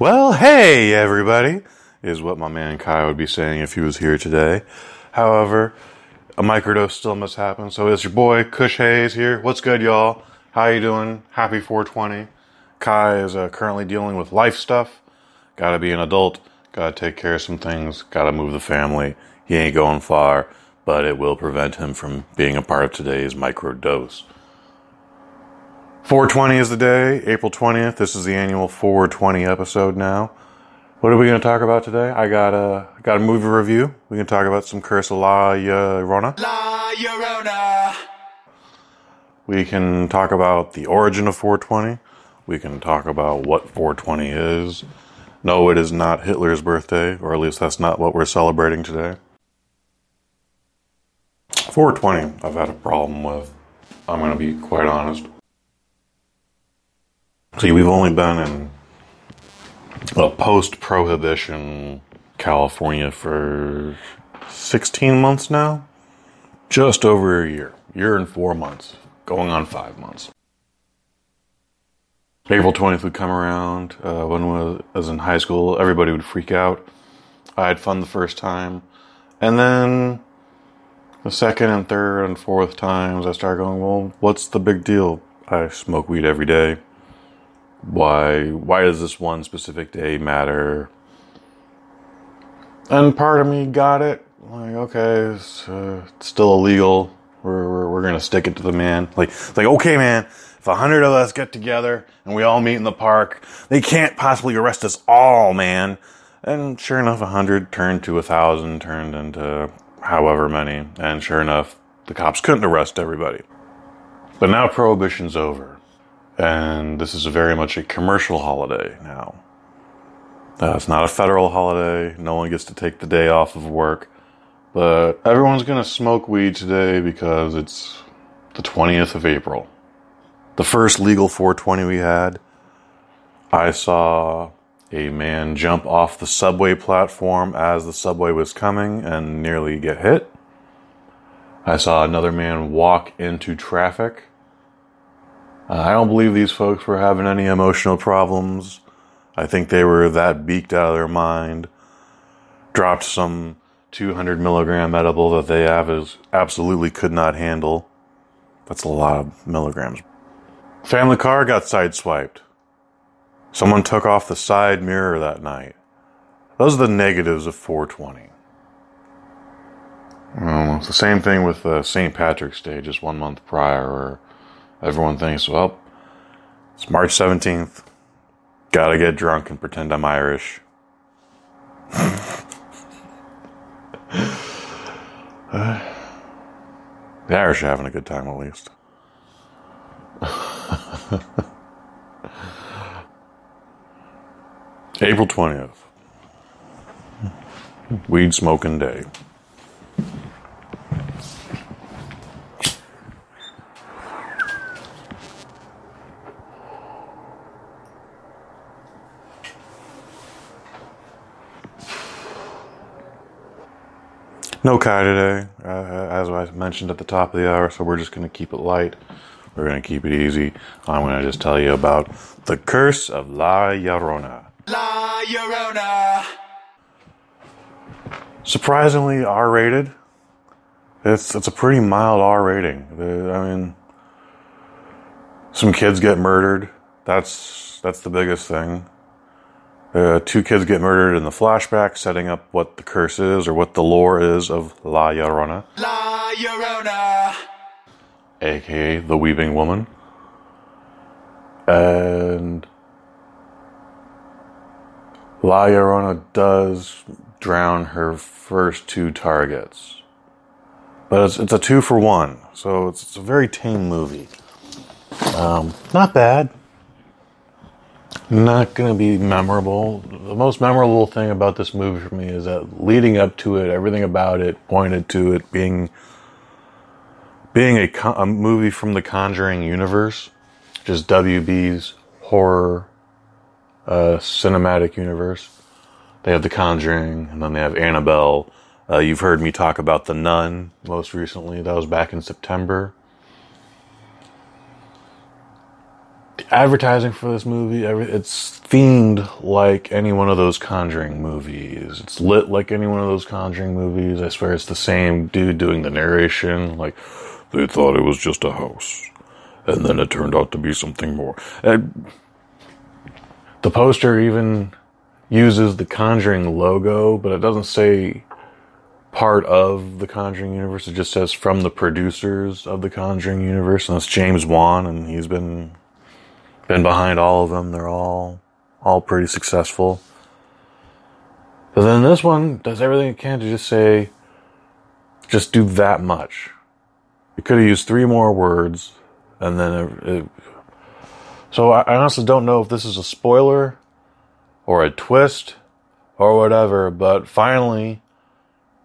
Well, hey, everybody, is what my man Kai would be saying if he was here today. However, a microdose still must happen. So it's your boy Kush Hayes here. What's good, y'all? How you doing? Happy 420. Kai is uh, currently dealing with life stuff. Gotta be an adult. Gotta take care of some things. Gotta move the family. He ain't going far, but it will prevent him from being a part of today's microdose. 420 is the day, April 20th. This is the annual 420 episode now. What are we going to talk about today? I got a got a movie review. We can talk about some Curse of La Llorona. La Llorona. We can talk about the origin of 420. We can talk about what 420 is. No, it is not Hitler's birthday, or at least that's not what we're celebrating today. 420, I've had a problem with. I'm going to be quite honest. See, we've only been in a post prohibition California for 16 months now. Just over a year. Year and four months. Going on five months. April 20th would come around. Uh, when I was in high school, everybody would freak out. I had fun the first time. And then the second and third and fourth times, I started going, well, what's the big deal? I smoke weed every day why why does this one specific day matter? And part of me got it. Like okay it's, uh, it's still illegal. We're, we're, we're, gonna stick it to the man. Like like okay man if a hundred of us get together and we all meet in the park they can't possibly arrest us all man. And sure enough a hundred turned to a thousand turned into however many. And sure enough the cops couldn't arrest everybody. But now prohibition's over and this is very much a commercial holiday now. Uh, it's not a federal holiday. No one gets to take the day off of work. But everyone's going to smoke weed today because it's the 20th of April. The first legal 420 we had, I saw a man jump off the subway platform as the subway was coming and nearly get hit. I saw another man walk into traffic uh, I don't believe these folks were having any emotional problems. I think they were that beaked out of their mind, dropped some 200 milligram edible that they absolutely could not handle. That's a lot of milligrams. Family car got sideswiped. Someone took off the side mirror that night. Those are the negatives of 420. it's the same thing with uh, St. Patrick's Day just one month prior, or Everyone thinks, well, it's March 17th. Gotta get drunk and pretend I'm Irish. the Irish are having a good time, at least. April 20th. Weed smoking day. No Kai today, uh, as I mentioned at the top of the hour, so we're just going to keep it light. We're going to keep it easy. I'm going to just tell you about the curse of La Llorona. La Llorona! Surprisingly R rated. It's, it's a pretty mild R rating. I mean, some kids get murdered. That's, that's the biggest thing. Uh, two kids get murdered in the flashback, setting up what the curse is or what the lore is of La Llorona. La Llorona! AKA the Weeping Woman. And La Llorona does drown her first two targets. But it's, it's a two for one, so it's, it's a very tame movie. Um, not bad not going to be memorable. The most memorable thing about this movie for me is that leading up to it, everything about it pointed to it being being a, a movie from the Conjuring universe, just WB's horror uh, cinematic universe. They have The Conjuring, and then they have Annabelle. Uh, you've heard me talk about The Nun most recently. That was back in September. Advertising for this movie, it's themed like any one of those Conjuring movies. It's lit like any one of those Conjuring movies. I swear it's the same dude doing the narration. Like, they thought it was just a house. And then it turned out to be something more. And the poster even uses the Conjuring logo, but it doesn't say part of the Conjuring universe. It just says from the producers of the Conjuring universe, and that's James Wan, and he's been been behind all of them. They're all all pretty successful. But then this one does everything it can to just say, just do that much. It could have used three more words, and then it, it so I honestly don't know if this is a spoiler or a twist or whatever, but finally,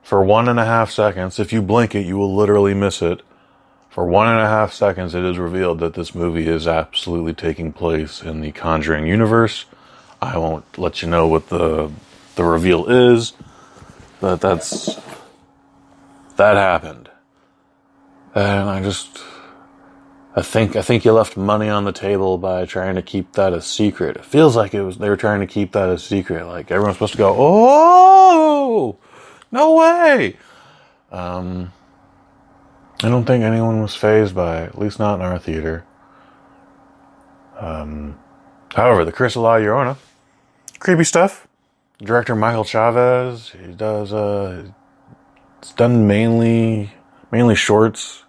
for one and a half seconds, if you blink it, you will literally miss it. For one and a half seconds, it is revealed that this movie is absolutely taking place in the Conjuring universe. I won't let you know what the the reveal is, but that's that happened, and I just I think I think you left money on the table by trying to keep that a secret. It feels like it was they were trying to keep that a secret. Like everyone's supposed to go, "Oh, no way!" Um, I don't think anyone was phased by it, at least not in our theater. Um, however, the Curse of La Llorona, creepy stuff. Director Michael Chaves, he does. Uh, it's done mainly mainly shorts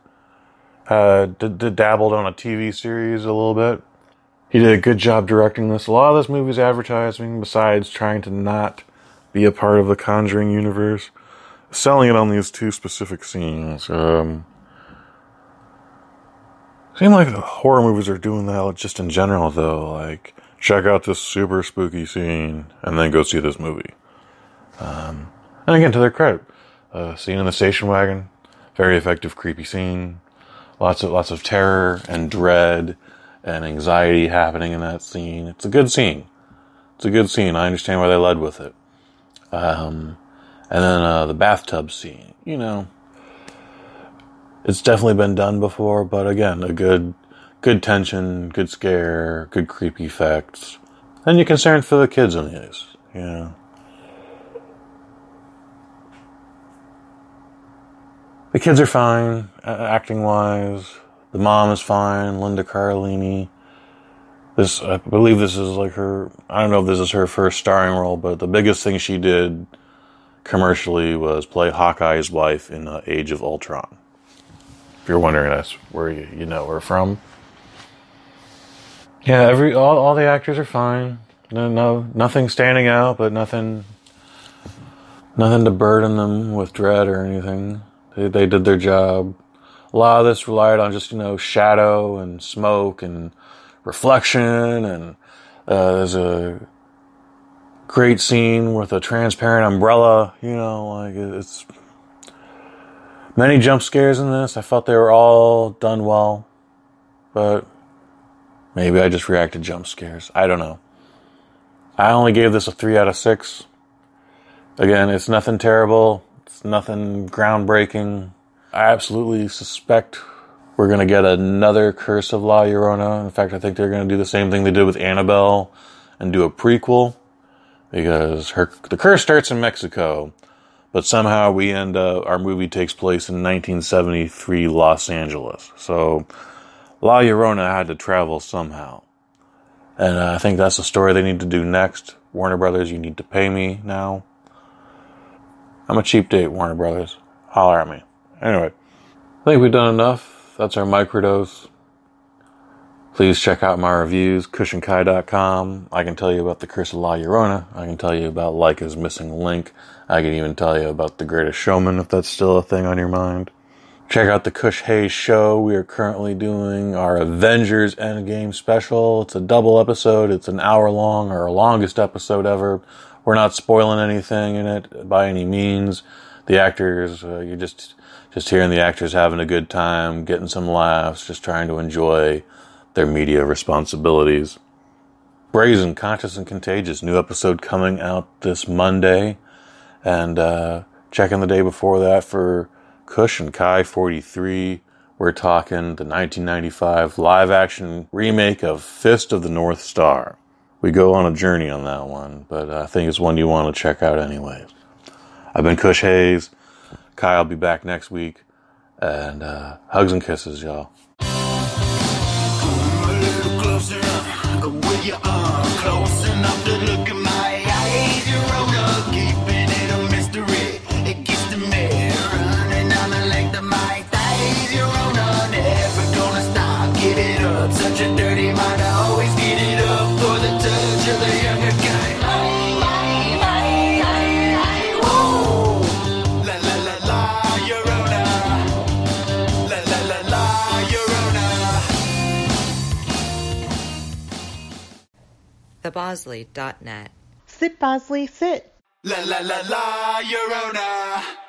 uh, did, did dabbled on a TV series a little bit. He did a good job directing this. A lot of this movie's advertising, besides trying to not be a part of the Conjuring universe, selling it on these two specific scenes. Um, seem like the horror movies are doing that just in general, though. Like, check out this super spooky scene and then go see this movie. Um, and again, to their credit, uh, scene in the station wagon, very effective, creepy scene lots of lots of terror and dread and anxiety happening in that scene. It's a good scene. It's a good scene. I understand why they led with it. Um, and then uh, the bathtub scene. You know, it's definitely been done before, but again, a good good tension, good scare, good creepy effects. And you're concerned for the kids in these. Know. The kids are fine, acting wise. The mom is fine, Linda Cardellini. This, I believe this is like her, I don't know if this is her first starring role, but the biggest thing she did commercially was play Hawkeye's wife in uh, Age of Ultron. If you're wondering that's where you, you know her from. Yeah, every all, all the actors are fine. No, no, nothing standing out, but nothing, nothing to burden them with dread or anything. They, they did their job. A lot of this relied on just, you know, shadow and smoke and reflection. And uh, there's a great scene with a transparent umbrella. You know, like it's many jump scares in this. I felt they were all done well, but maybe I just reacted to jump scares. I don't know. I only gave this a three out of six. Again, it's nothing terrible. It's nothing groundbreaking. I absolutely suspect we're going to get another Curse of La Llorona. In fact, I think they're going to do the same thing they did with Annabelle and do a prequel because her the curse starts in Mexico, but somehow we end up our movie takes place in 1973 Los Angeles. So La Llorona had to travel somehow. And uh, I think that's the story they need to do next. Warner Brothers, you need to pay me now. I'm a cheap date, Warner Brothers. Holler at me. Anyway, I think we've done enough. That's our microdose. Please check out my reviews, kushandkai.com. I can tell you about the Curse of La Llorona. I can tell you about Laika's Missing Link. I can even tell you about The Greatest Showman if that's still a thing on your mind. Check out the Kush Hayes show. We are currently doing our Avengers Endgame special. It's a double episode. It's an hour long, our longest episode ever. We're not spoiling anything in it by any means. The actors, uh, you're just just hearing the actors having a good time, getting some laughs, just trying to enjoy their media responsibilities. Brazen, Conscious and Contagious, new episode coming out this Monday, and uh, checking the day before that for Kush and Kai 43. We're talking the 1995 live action remake of Fist of the North Star. We go on a journey on that one, but I think it's one you want to check out anyways. I've been Kush Hayes. Kai will be back next week. And uh, hugs and kisses, y'all. Will you uh, up. Sit, Bosley, sit. La la la la, Your Honor.